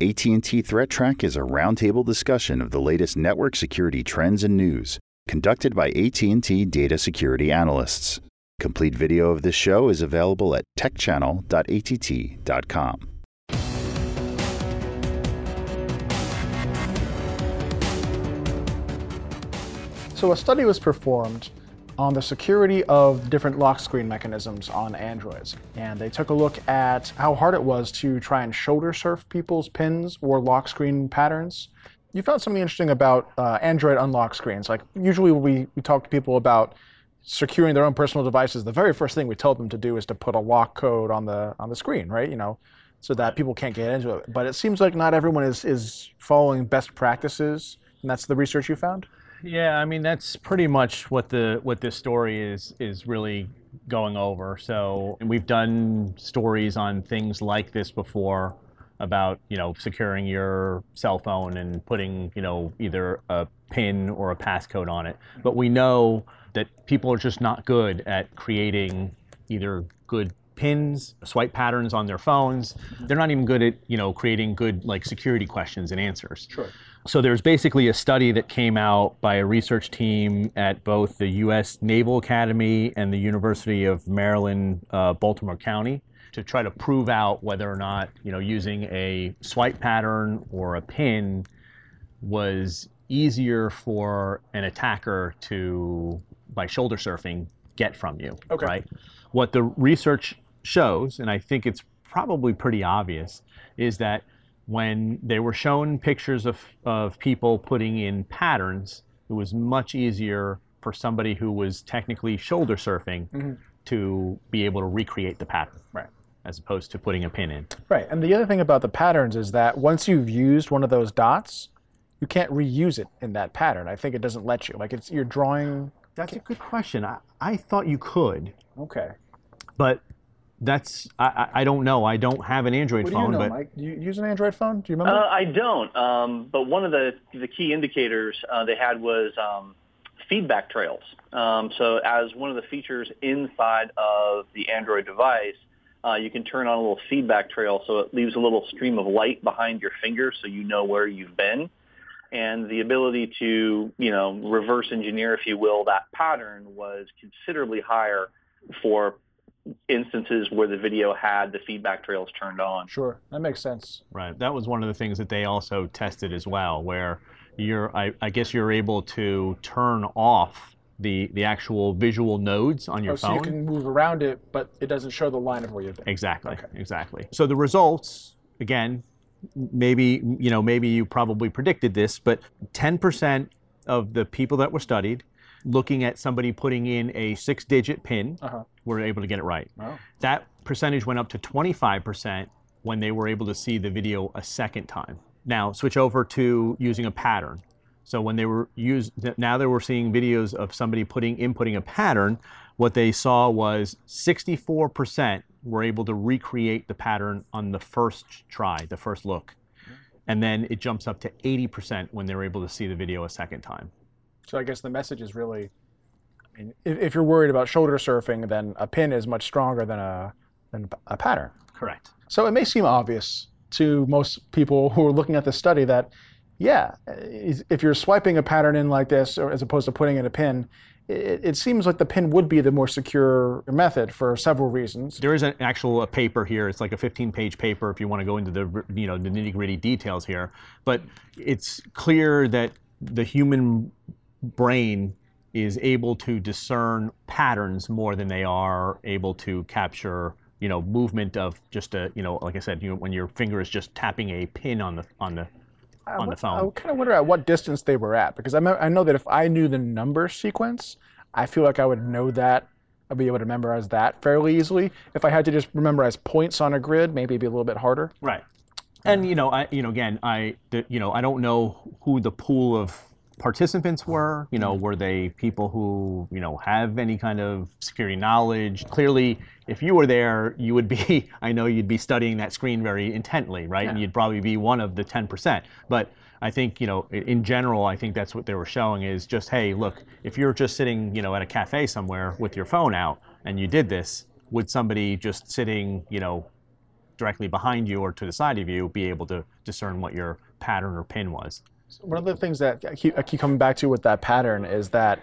AT&T Threat Track is a roundtable discussion of the latest network security trends and news, conducted by AT&T data security analysts. Complete video of this show is available at techchannel.att.com. So a study was performed on the security of different lock screen mechanisms on Androids. And they took a look at how hard it was to try and shoulder surf people's pins or lock screen patterns. You found something interesting about uh, Android unlock screens. Like usually we, we talk to people about securing their own personal devices, the very first thing we tell them to do is to put a lock code on the on the screen, right? You know, so that people can't get into it. But it seems like not everyone is, is following best practices, and that's the research you found? Yeah, I mean that's pretty much what the what this story is is really going over. So we've done stories on things like this before about you know securing your cell phone and putting you know either a pin or a passcode on it. But we know that people are just not good at creating either good pins, swipe patterns on their phones. They're not even good at you know creating good like security questions and answers. Sure. So there's basically a study that came out by a research team at both the U.S. Naval Academy and the University of Maryland, uh, Baltimore County, to try to prove out whether or not you know using a swipe pattern or a pin was easier for an attacker to by shoulder surfing get from you. Okay. Right. What the research shows, and I think it's probably pretty obvious, is that when they were shown pictures of, of people putting in patterns, it was much easier for somebody who was technically shoulder surfing Mm-hmm. to be able to recreate the pattern. Right. As opposed to putting a pin in. Right. And the other thing about the patterns is that once you've used one of those dots, you can't reuse it in that pattern. I think it doesn't let you. Like it's you're drawing. That's a good question. I, I thought you could, Okay. but that's I, I I don't know. I don't have an Android What do phone, you know, but Mike? Do you use an Android phone? Do you remember? Uh, I don't. Um, but one of the the key indicators uh, they had was um, feedback trails. Um, so as one of the features inside of the Android device, uh, you can turn on a little feedback trail, so it leaves a little stream of light behind your finger, so you know where you've been. And the ability to, you know, reverse engineer, if you will, that pattern was considerably higher for instances where the video had the feedback trails turned on. Sure, that makes sense. Right. That was one of the things that they also tested as well, where you're, I, I guess you're able to turn off the the actual visual nodes on your Oh, so you can move around it, but it doesn't show the line of where you've been. Exactly. Okay. Exactly. So the results, again, maybe you know, maybe you probably predicted this, but 10% of the people that were studied, looking at somebody putting in a six-digit pin, Uh-huh. were able to get it right. That percentage went up to 25% when they were able to see the video a second time. Now switch over to using a pattern. So when they were used, now they were seeing videos of somebody putting inputting a pattern. What they saw was 64% were able to recreate the pattern on the first try, the first look, and then it jumps up to 80% when they were able to see the video a second time. So I guess the message is really, I mean, if, if you're worried about shoulder surfing, then a pin is much stronger than a than a pattern. Correct. So it may seem obvious to most people who are looking at this study that, yeah, if you're swiping a pattern in like this, or as opposed to putting in a pin, it, it seems like the pin would be the more secure method for several reasons. There is an actual a paper here. It's like a 15-page paper if you want to go into the you know the nitty-gritty details here. But it's clear that the human brain is able to discern patterns more than they are able to capture you know movement of just a you know like I said you know, when your finger is just tapping a pin on the on the uh, on the phone. I kind of wonder at what distance they were at because I, I know that if I knew the number sequence, I feel like I would know that. I'd be able to memorize that fairly easily. If I had to just memorize points on a grid, maybe it'd be a little bit harder. Right. And you know, I you know again, I the, you know I don't know who the pool of participants were. You know, mm-hmm. were they people who you know have any kind of security knowledge? Clearly, if you were there, you would be. I know you'd be studying that screen very intently, right? And you'd probably be one of the ten percent. But I think you know, in general, I think that's what they were showing is just, hey, look, if you're just sitting, you know, at a cafe somewhere with your phone out and you did this, would somebody just sitting, you know, directly behind you or to the side of you be able to discern what your pattern or pin was. One of the things that I keep, I keep coming back to with that pattern is that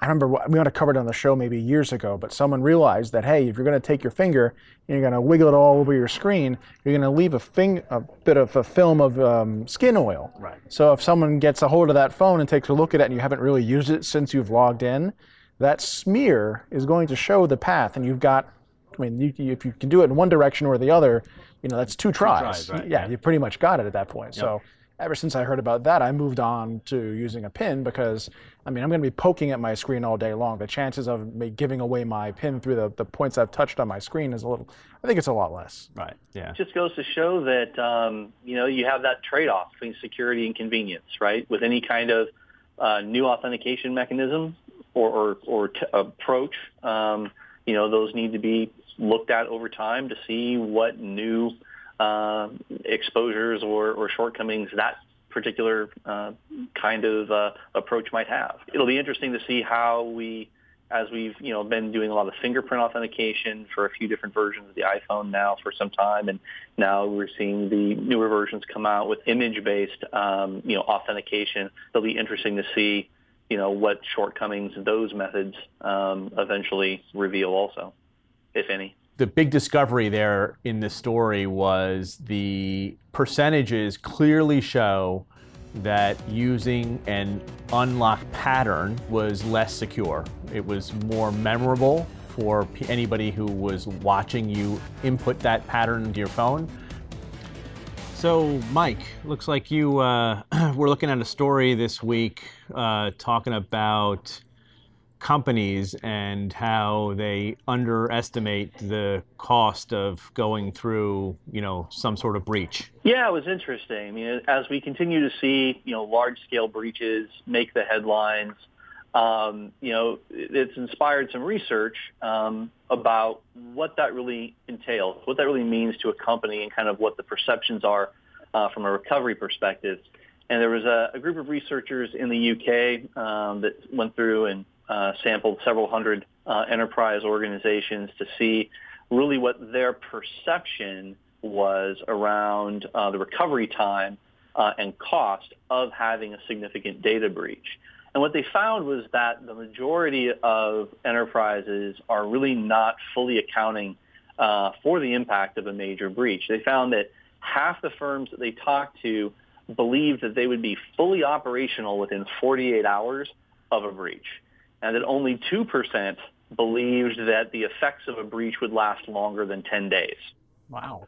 I remember we might have covered on the show maybe years ago, but someone realized that hey, if you're going to take your finger and you're going to wiggle it all over your screen, you're going to leave a, fing- a bit of a film of um, skin oil. Right. So if someone gets a hold of that phone and takes a look at it and you haven't really used it since you've logged in, that smear is going to show the path, and you've got. I mean, you, if you can do it in one direction or the other, you know that's two tries. tries, right, yeah, yeah. you pretty much got it at that point. So ever since I heard about that, I moved on to using a pin because, I mean, I'm going to be poking at my screen all day long. The chances of me giving away my pin through the, the points I've touched on my screen is a little, I think it's a lot less. Right. Yeah. It just goes to show that um, you know you have that trade-off between security and convenience, right? With any kind of uh, new authentication mechanism or or, or t- approach, um, you know those need to be looked at over time to see what new uh, exposures or, or shortcomings that particular uh, kind of uh, approach might have. It'll be interesting to see how we, as we've you know been doing a lot of fingerprint authentication for a few different versions of the iPhone now for some time, and now we're seeing the newer versions come out with image-based um, you know authentication. It'll be interesting to see you know what shortcomings those methods um, eventually reveal, also, if any the big discovery there in the story was the percentages clearly show that using an unlock pattern was less secure. It was more memorable for anybody who was watching you input that pattern into your phone. So, Mike, looks like you uh, we're looking at a story this week uh, talking about companies and how they underestimate the cost of going through, you know, some sort of breach. Yeah, it was interesting. I mean, as we continue to see, you know, large-scale breaches make the headlines, um, you know, it's inspired some research um, about what that really entails, what that really means to a company, and kind of what the perceptions are uh, from a recovery perspective. And there was a, a group of researchers in the UK um, that went through and uh, sampled several hundred uh, enterprise organizations to see really what their perception was around uh, the recovery time uh, and cost of having a significant data breach. And what they found was that the majority of enterprises are really not fully accounting uh, for the impact of a major breach. They found that half the firms that they talked to believed that they would be fully operational within 48 hours of a breach and that only 2% believed that the effects of a breach would last longer than 10 days. Wow.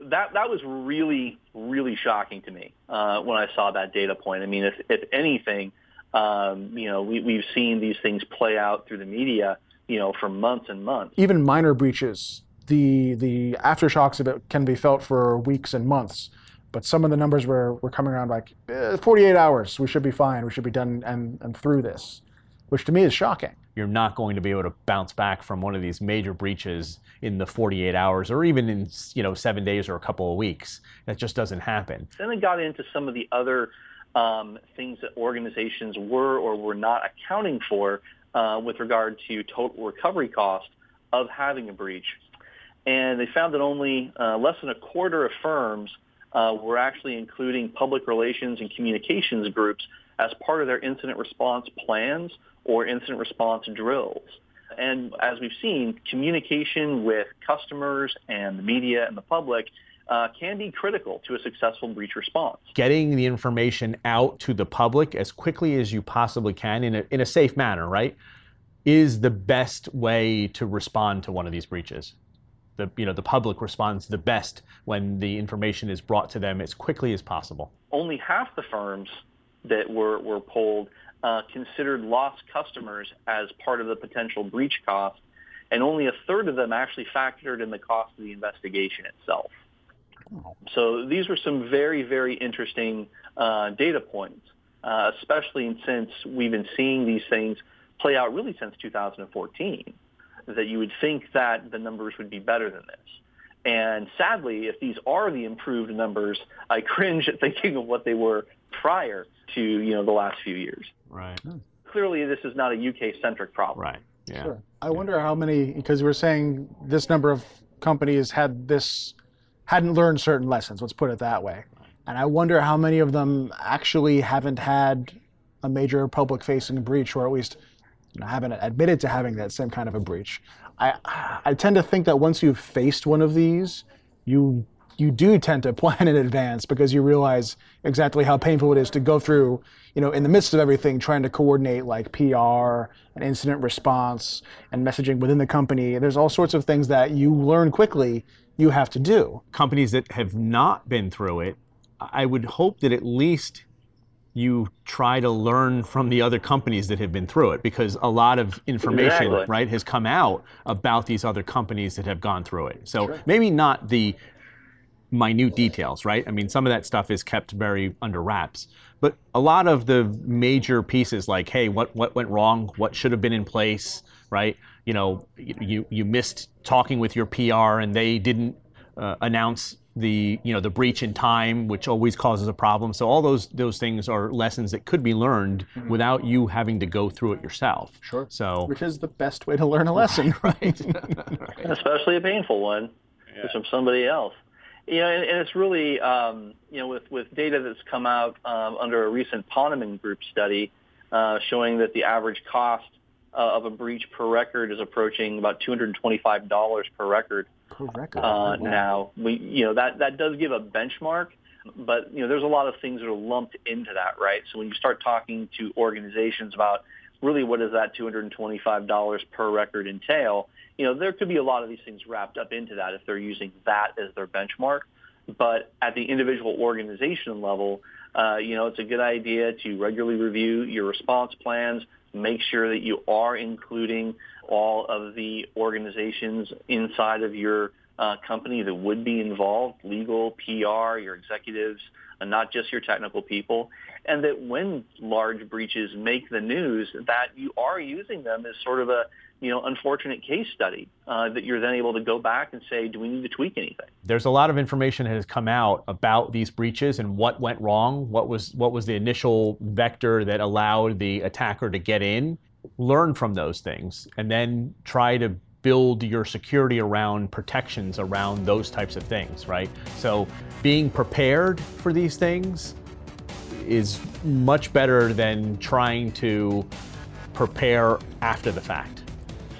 That, that was really, really shocking to me uh, when I saw that data point. I mean, if, if anything, um, you know, we, we've seen these things play out through the media, you know, for months and months. Even minor breaches, the, the aftershocks of it can be felt for weeks and months. But some of the numbers were, were coming around like eh, 48 hours, we should be fine, we should be done and, and through this which to me is shocking. You're not going to be able to bounce back from one of these major breaches in the 48 hours or even in you know seven days or a couple of weeks. That just doesn't happen. Then they got into some of the other um, things that organizations were or were not accounting for uh, with regard to total recovery cost of having a breach. And they found that only uh, less than a quarter of firms uh, were actually including public relations and communications groups as part of their incident response plans or incident response drills. And as we've seen, communication with customers and the media and the public uh, can be critical to a successful breach response. Getting the information out to the public as quickly as you possibly can in a, in a safe manner, right, is the best way to respond to one of these breaches. The, you know, the public responds the best when the information is brought to them as quickly as possible. Only half the firms that were, were polled uh, considered lost customers as part of the potential breach cost, and only a third of them actually factored in the cost of the investigation itself. So these were some very, very interesting uh, data points, uh, especially since we've been seeing these things play out really since 2014, that you would think that the numbers would be better than this. And sadly, if these are the improved numbers, I cringe at thinking of what they were prior to you know the last few years. Right. Hmm. Clearly, this is not a UK centric problem. Right. Yeah. Sure. I wonder how many, because we're saying this number of companies had this hadn't learned certain lessons. Let's put it that way. And I wonder how many of them actually haven't had a major public-facing breach, or at least you know, haven't admitted to having that same kind of a breach. I I tend to think that once you've faced one of these, you you do tend to plan in advance because you realize exactly how painful it is to go through, you know, in the midst of everything, trying to coordinate like PR and incident response and messaging within the company. There's all sorts of things that you learn quickly you have to do. Companies that have not been through it, I would hope that at least you try to learn from the other companies that have been through it because a lot of information Exactly. right has come out about these other companies that have gone through it so maybe not the minute details right i mean some of that stuff is kept very under wraps but a lot of the major pieces like hey what what went wrong what should have been in place right you know you you missed talking with your pr and they didn't uh, announce the you know the breach in time, which always causes a problem. So all those those things are lessons that could be learned without you having to go through it yourself. Sure. So Which is the best way to learn a lesson, right? especially a painful one, is from somebody else. You know, and, and it's really, um, you know, with, with data that's come out um, under a recent Ponemon Group study uh, showing that the average cost uh, of a breach per record is approaching about $225 per record Per record. uh, now. We, you know, that, that does give a benchmark, but, you know, there's a lot of things that are lumped into that, right? So when you start talking to organizations about really what does that $225 per record entail, you know, there could be a lot of these things wrapped up into that if they're using that as their benchmark. But at the individual organization level, uh, you know, it's a good idea to regularly review your response plans, make sure that you are including all of the organizations inside of your uh, company that would be involved, legal, PR, your executives, and not just your technical people, and that when large breaches make the news, that you are using them as sort of a you know unfortunate case study uh, that you're then able to go back and say, do we need to tweak anything? there's a lot of information that has come out about these breaches and what went wrong, what was what was the initial vector that allowed the attacker to get in. Learn from those things and then try to build your security around protections around those types of things, right? So being prepared for these things is much better than trying to prepare after the fact.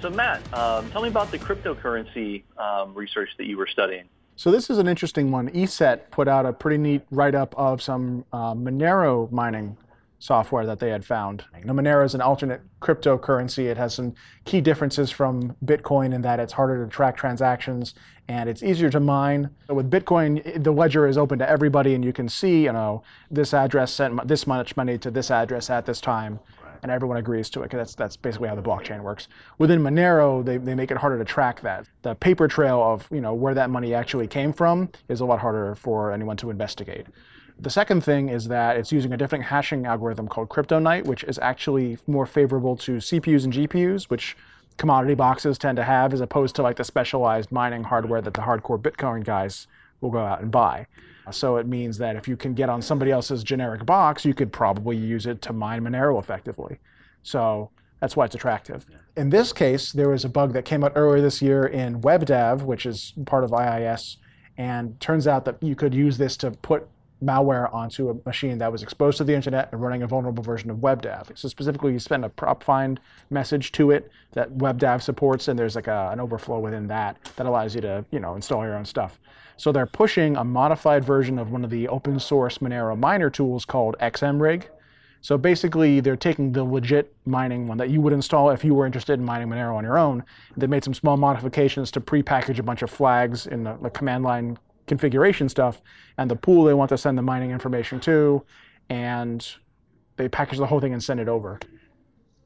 So Matt, um, tell me about the cryptocurrency um, research that you were studying. So this is an interesting one. ESET put out a pretty neat write-up of some uh, Monero mining software that they had found. Now, Monero is an alternate cryptocurrency. It has some key differences from Bitcoin in that it's harder to track transactions and it's easier to mine. With Bitcoin, the ledger is open to everybody, and you can see, you know, this address sent this much money to this address at this time and everyone agrees to it because that's, that's basically how the blockchain works. Within Monero, they, they make it harder to track that. The paper trail of you know where that money actually came from is a lot harder for anyone to investigate. The second thing is that it's using a different hashing algorithm called CryptoNight, which is actually more favorable to CPUs and GPUs, which commodity boxes tend to have, as opposed to like the specialized mining hardware that the hardcore Bitcoin guys will go out and buy. So it means that if you can get on somebody else's generic box, you could probably use it to mine Monero effectively. So that's why it's attractive. In this case, there was a bug that came out earlier this year in WebDAV, which is part of IIS, and turns out that you could use this to put malware onto a machine that was exposed to the internet and running a vulnerable version of WebDAV. So specifically, you send a prop find message to it that WebDAV supports, and there's like a, an overflow within that that allows you to, you know, install your own stuff. So they're pushing a modified version of one of the open source Monero miner tools called XMRig. So basically, they're taking the legit mining one that you would install if you were interested in mining Monero on your own. They made some small modifications to pre-package a bunch of flags in the, the command line configuration stuff, and the pool they want to send the mining information to, and they package the whole thing and send it over,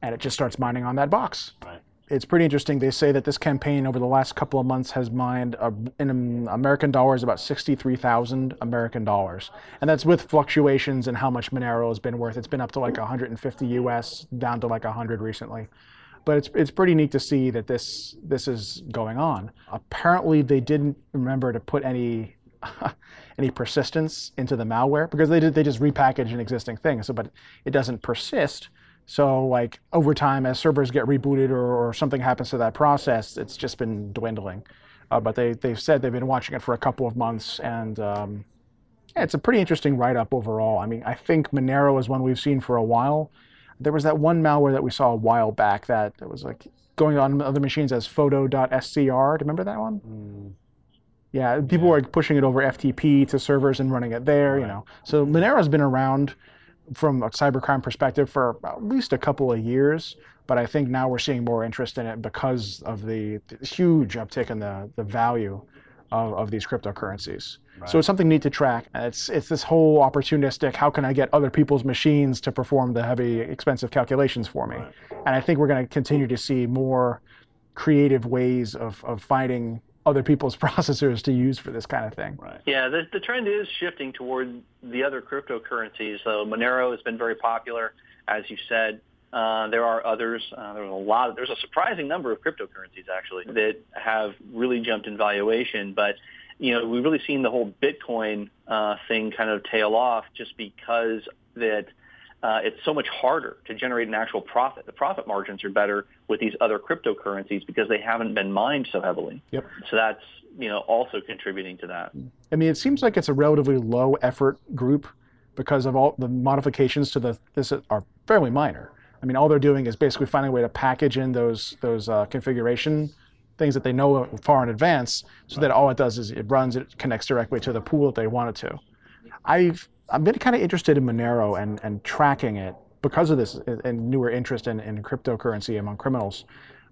and it just starts mining on that box. Right. It's pretty interesting. They say that this campaign over the last couple of months has mined uh, in American dollars about 63,000 American dollars, and that's with fluctuations in how much Monero has been worth. It's been up to like 150 US, down to like 100 recently but it's it's pretty neat to see that this this is going on. Apparently, they didn't remember to put any any persistence into the malware because they did they just repackage an existing thing. So, but it doesn't persist. So, like over time, as servers get rebooted or, or something happens to that process, it's just been dwindling. uh, but they they've said they've been watching it for a couple of months, and um, yeah, it's a pretty interesting write up overall. I mean, I think Monero is one we've seen for a while. There was that one malware that we saw a while back that, was like going on other machines as photo.scr. Do you remember that one? Mm. Yeah, people yeah. were pushing it over FTP to servers and running it there, right. you know. So Monero's been around from a cybercrime perspective for at least a couple of years, but I think now we're seeing more interest in it because of the, the huge uptick in the, the value of, of these cryptocurrencies. Right. So it's something neat to track. It's it's this whole opportunistic. How can I get other people's machines to perform the heavy, expensive calculations for me? Right. And I think we're going to continue to see more creative ways of of finding other people's processors to use for this kind of thing. Right. Yeah, the, the trend is shifting toward the other cryptocurrencies. So Monero has been very popular, as you said. Uh, there are others. Uh, there's a lot. Of, there's a surprising number of cryptocurrencies actually that have really jumped in valuation. But you know, we've really seen the whole Bitcoin uh, thing kind of tail off just because that uh, it's so much harder to generate an actual profit. The profit margins are better with these other cryptocurrencies because they haven't been mined so heavily. Yep. So that's you know also contributing to that. I mean, it seems like it's a relatively low effort group because of all the modifications to the this are fairly minor. I mean, all they're doing is basically finding a way to package in those those uh, configuration things that they know far in advance, so right. that all it does is it runs, it connects directly to the pool that they want it to. I've I've been kind of interested in Monero and, and tracking it because of this and newer interest in, in cryptocurrency among criminals.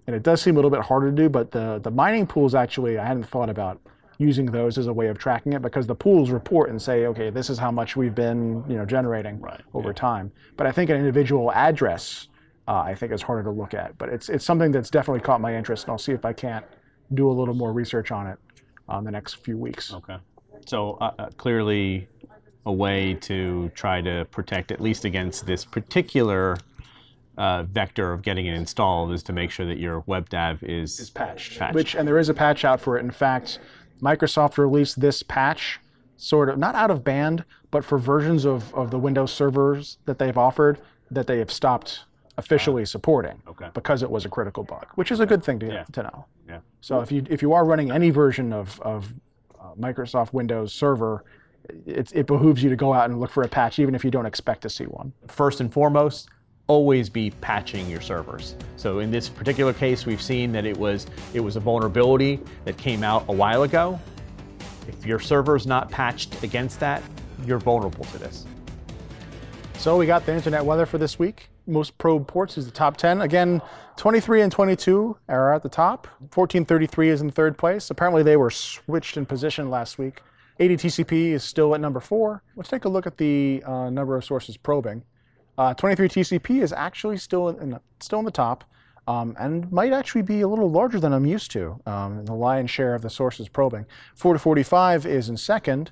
And it does seem a little bit harder to do, but the, the mining pools actually, I hadn't thought about using those as a way of tracking it because the pools report and say, okay, this is how much we've been you know, generating right. over yeah. time. But I think an individual address, uh, I think is harder to look at. But it's, it's something that's definitely caught my interest, and I'll see if I can't do a little more research on it on um, the next few weeks. Okay. So uh, uh clearly, a way to try to protect at least against this particular uh, vector of getting it installed is to make sure that your WebDAV is, is patched, patched. Which and there is a patch out for it. In fact, Microsoft released this patch sort of not out of band, but for versions of, of the Windows servers that they've offered that they have stopped officially supporting okay. because it was a critical bug, which is a good thing to, yeah. to know. Yeah. So if you if you are running any version of, of uh, Microsoft Windows Server it, it behooves you to go out and look for a patch, even if you don't expect to see one. First and foremost, always be patching your servers. So in this particular case, we've seen that it was it was a vulnerability that came out a while ago. If your server is not patched against that, you're vulnerable to this. So we got the internet weather for this week. Most probe ports is the top 10. Again, 23 and 22 are at the top. 1433 is in third place. Apparently they were switched in position last week. 80 TCP is still at number four. Let's take a look at the uh, number of sources probing. Uh, 23 TCP is actually still in the, still in the top um, and might actually be a little larger than I'm used to. Um, the lion's share of the sources probing. 4 to 45 is in second.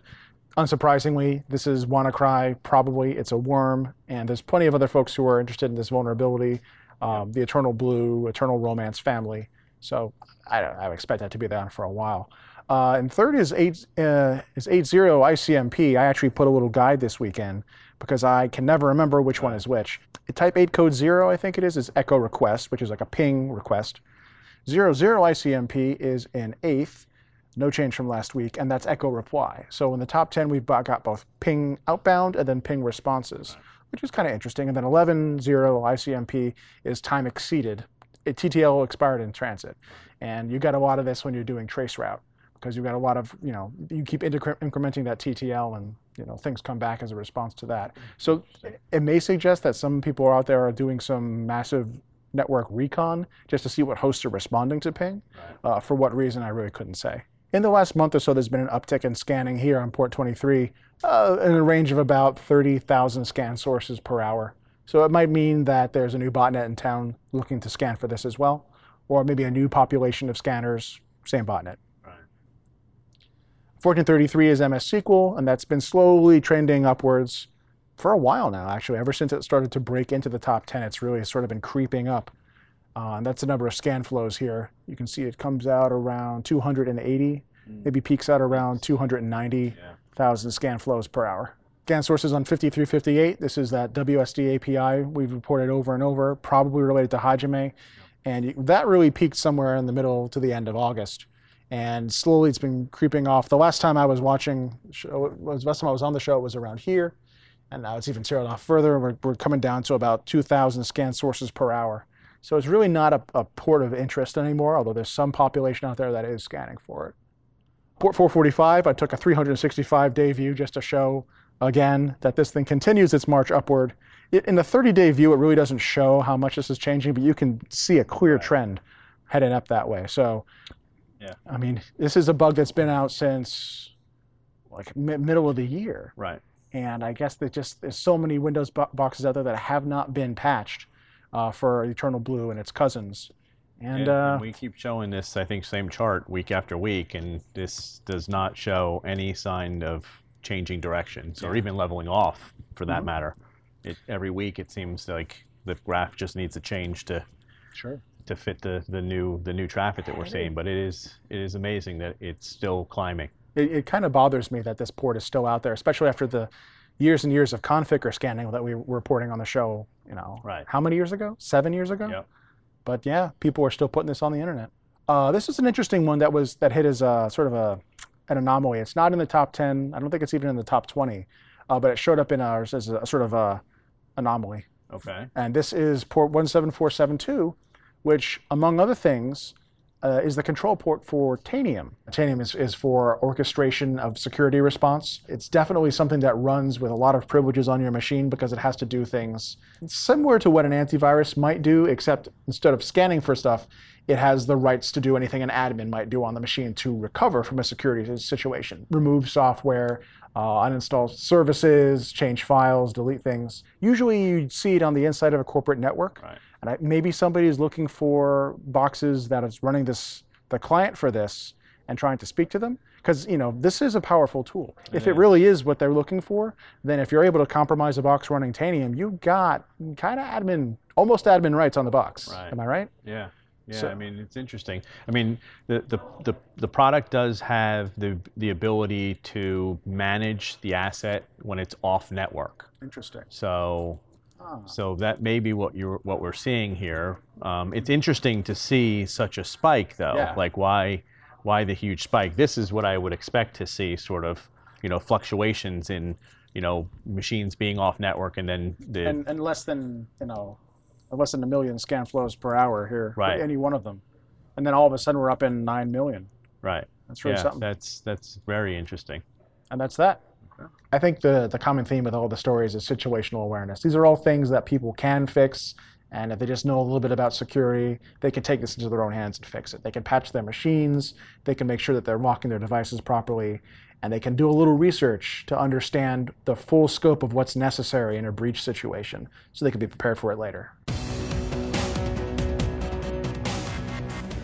Unsurprisingly, this is WannaCry. Probably it's a worm, and there's plenty of other folks who are interested in this vulnerability. Um, the Eternal Blue, Eternal Romance family. So I, I expect that to be there for a while. Uh, and third is 8 uh, is 80 ICMP. I actually put a little guide this weekend because I can never remember which one is which. Type 8 code 0, I think it is, is echo request, which is like a ping request. 00 ICMP is an eighth, no change from last week, and that's echo reply. So in the top 10, we've got both ping outbound and then ping responses, which is kind of interesting. And then 11 0 ICMP is time exceeded. TTL expired in transit. And you get a lot of this when you're doing traceroute because you've got a lot of, you know, you keep incrementing that TTL and, you know, things come back as a response to that. So it may suggest that some people out there are doing some massive network recon just to see what hosts are responding to ping. Uh, for what reason, I really couldn't say. In the last month or so, there's been an uptick in scanning here on port 23 uh, in a range of about 30,000 scan sources per hour. So it might mean that there's a new botnet in town looking to scan for this as well, or maybe a new population of scanners, same botnet. 1433 is MS SQL, and that's been slowly trending upwards for a while now, actually. Ever since it started to break into the top 10, it's really sort of been creeping up. Uh, and that's the number of scan flows here. You can see it comes out around 280, mm. maybe peaks out around 290,000 yeah. scan flows per hour. Scan sources on 5358, this is that WSD API we've reported over and over, probably related to Hajime. And that really peaked somewhere in the middle to the end of August and slowly it's been creeping off. The last time I was watching, show, uh, was the last time I was on the show, it was around here, and now it's even zeroed off further. We're, we're coming down to about 2,000 scan sources per hour. So it's really not a, a port of interest anymore, although there's some population out there that is scanning for it. Port 445, I took a 365 day view just to show again that this thing continues its march upward. It, in the 30 day view, it really doesn't show how much this is changing, but you can see a clear trend heading up that way. So, yeah. I mean, this is a bug that's been out since like middle of the year. Right. And I guess that just there's so many Windows bo- boxes out there that have not been patched uh, for Eternal Blue and its cousins. And, uh, we keep showing this, I think, same chart week after week, and this does not show any sign of changing directions or even leveling off, for that mm-hmm. matter. It, every week, it seems like the graph just needs to change to sure to fit the, the new the new traffic that we're seeing. But it is it is amazing that it's still climbing. It, it kind of bothers me that this port is still out there, especially after the years and years of Conficker scanning that we were reporting on the show. You know, right? How many years ago? Seven years ago. Yep. But yeah, people are still putting this on the internet. Uh, this is an interesting one that was that hit as a sort of a an anomaly. It's not in the top 10. I don't think it's even in the top 20, uh, but it showed up in ours as a, sort of a anomaly. Okay. And this is port 17472, which, among other things, uh, is the control port for Tanium. Tanium is, is for orchestration of security response. It's definitely something that runs with a lot of privileges on your machine because it has to do things similar to what an antivirus might do, except instead of scanning for stuff, it has the rights to do anything an admin might do on the machine to recover from a security situation. Remove software, uh, uninstall services, change files, delete things. Usually you see it on the inside of a corporate network. Right. And I, maybe somebody is looking for boxes that is running this, the client for this, and trying to speak to them. Because you know this is a powerful tool. It if is. it really is what they're looking for, then if you're able to compromise a box running Tanium, you got kind of admin, almost admin rights on the box. Right. Am I right? Yeah. Yeah, so, I mean it's interesting. I mean the, the the the product does have the the ability to manage the asset when it's off network. Interesting. So so that may be what you're what we're seeing here. Um, it's interesting to see such a spike, though. Yeah. Like why why the huge spike? This is what I would expect to see, sort of you know fluctuations in you know machines being off network and then the and, and less than you know less than a million scan flows per hour here right. any one of them, and then all of a sudden we're up in nine million. Right. That's really yeah, something. That's that's very interesting. And that's that. I think the, the common theme with all the stories is situational awareness. These are all things that people can fix, and if they just know a little bit about security, they can take this into their own hands and fix it. They can patch their machines, they can make sure that they're locking their devices properly, and they can do a little research to understand the full scope of what's necessary in a breach situation so they can be prepared for it later.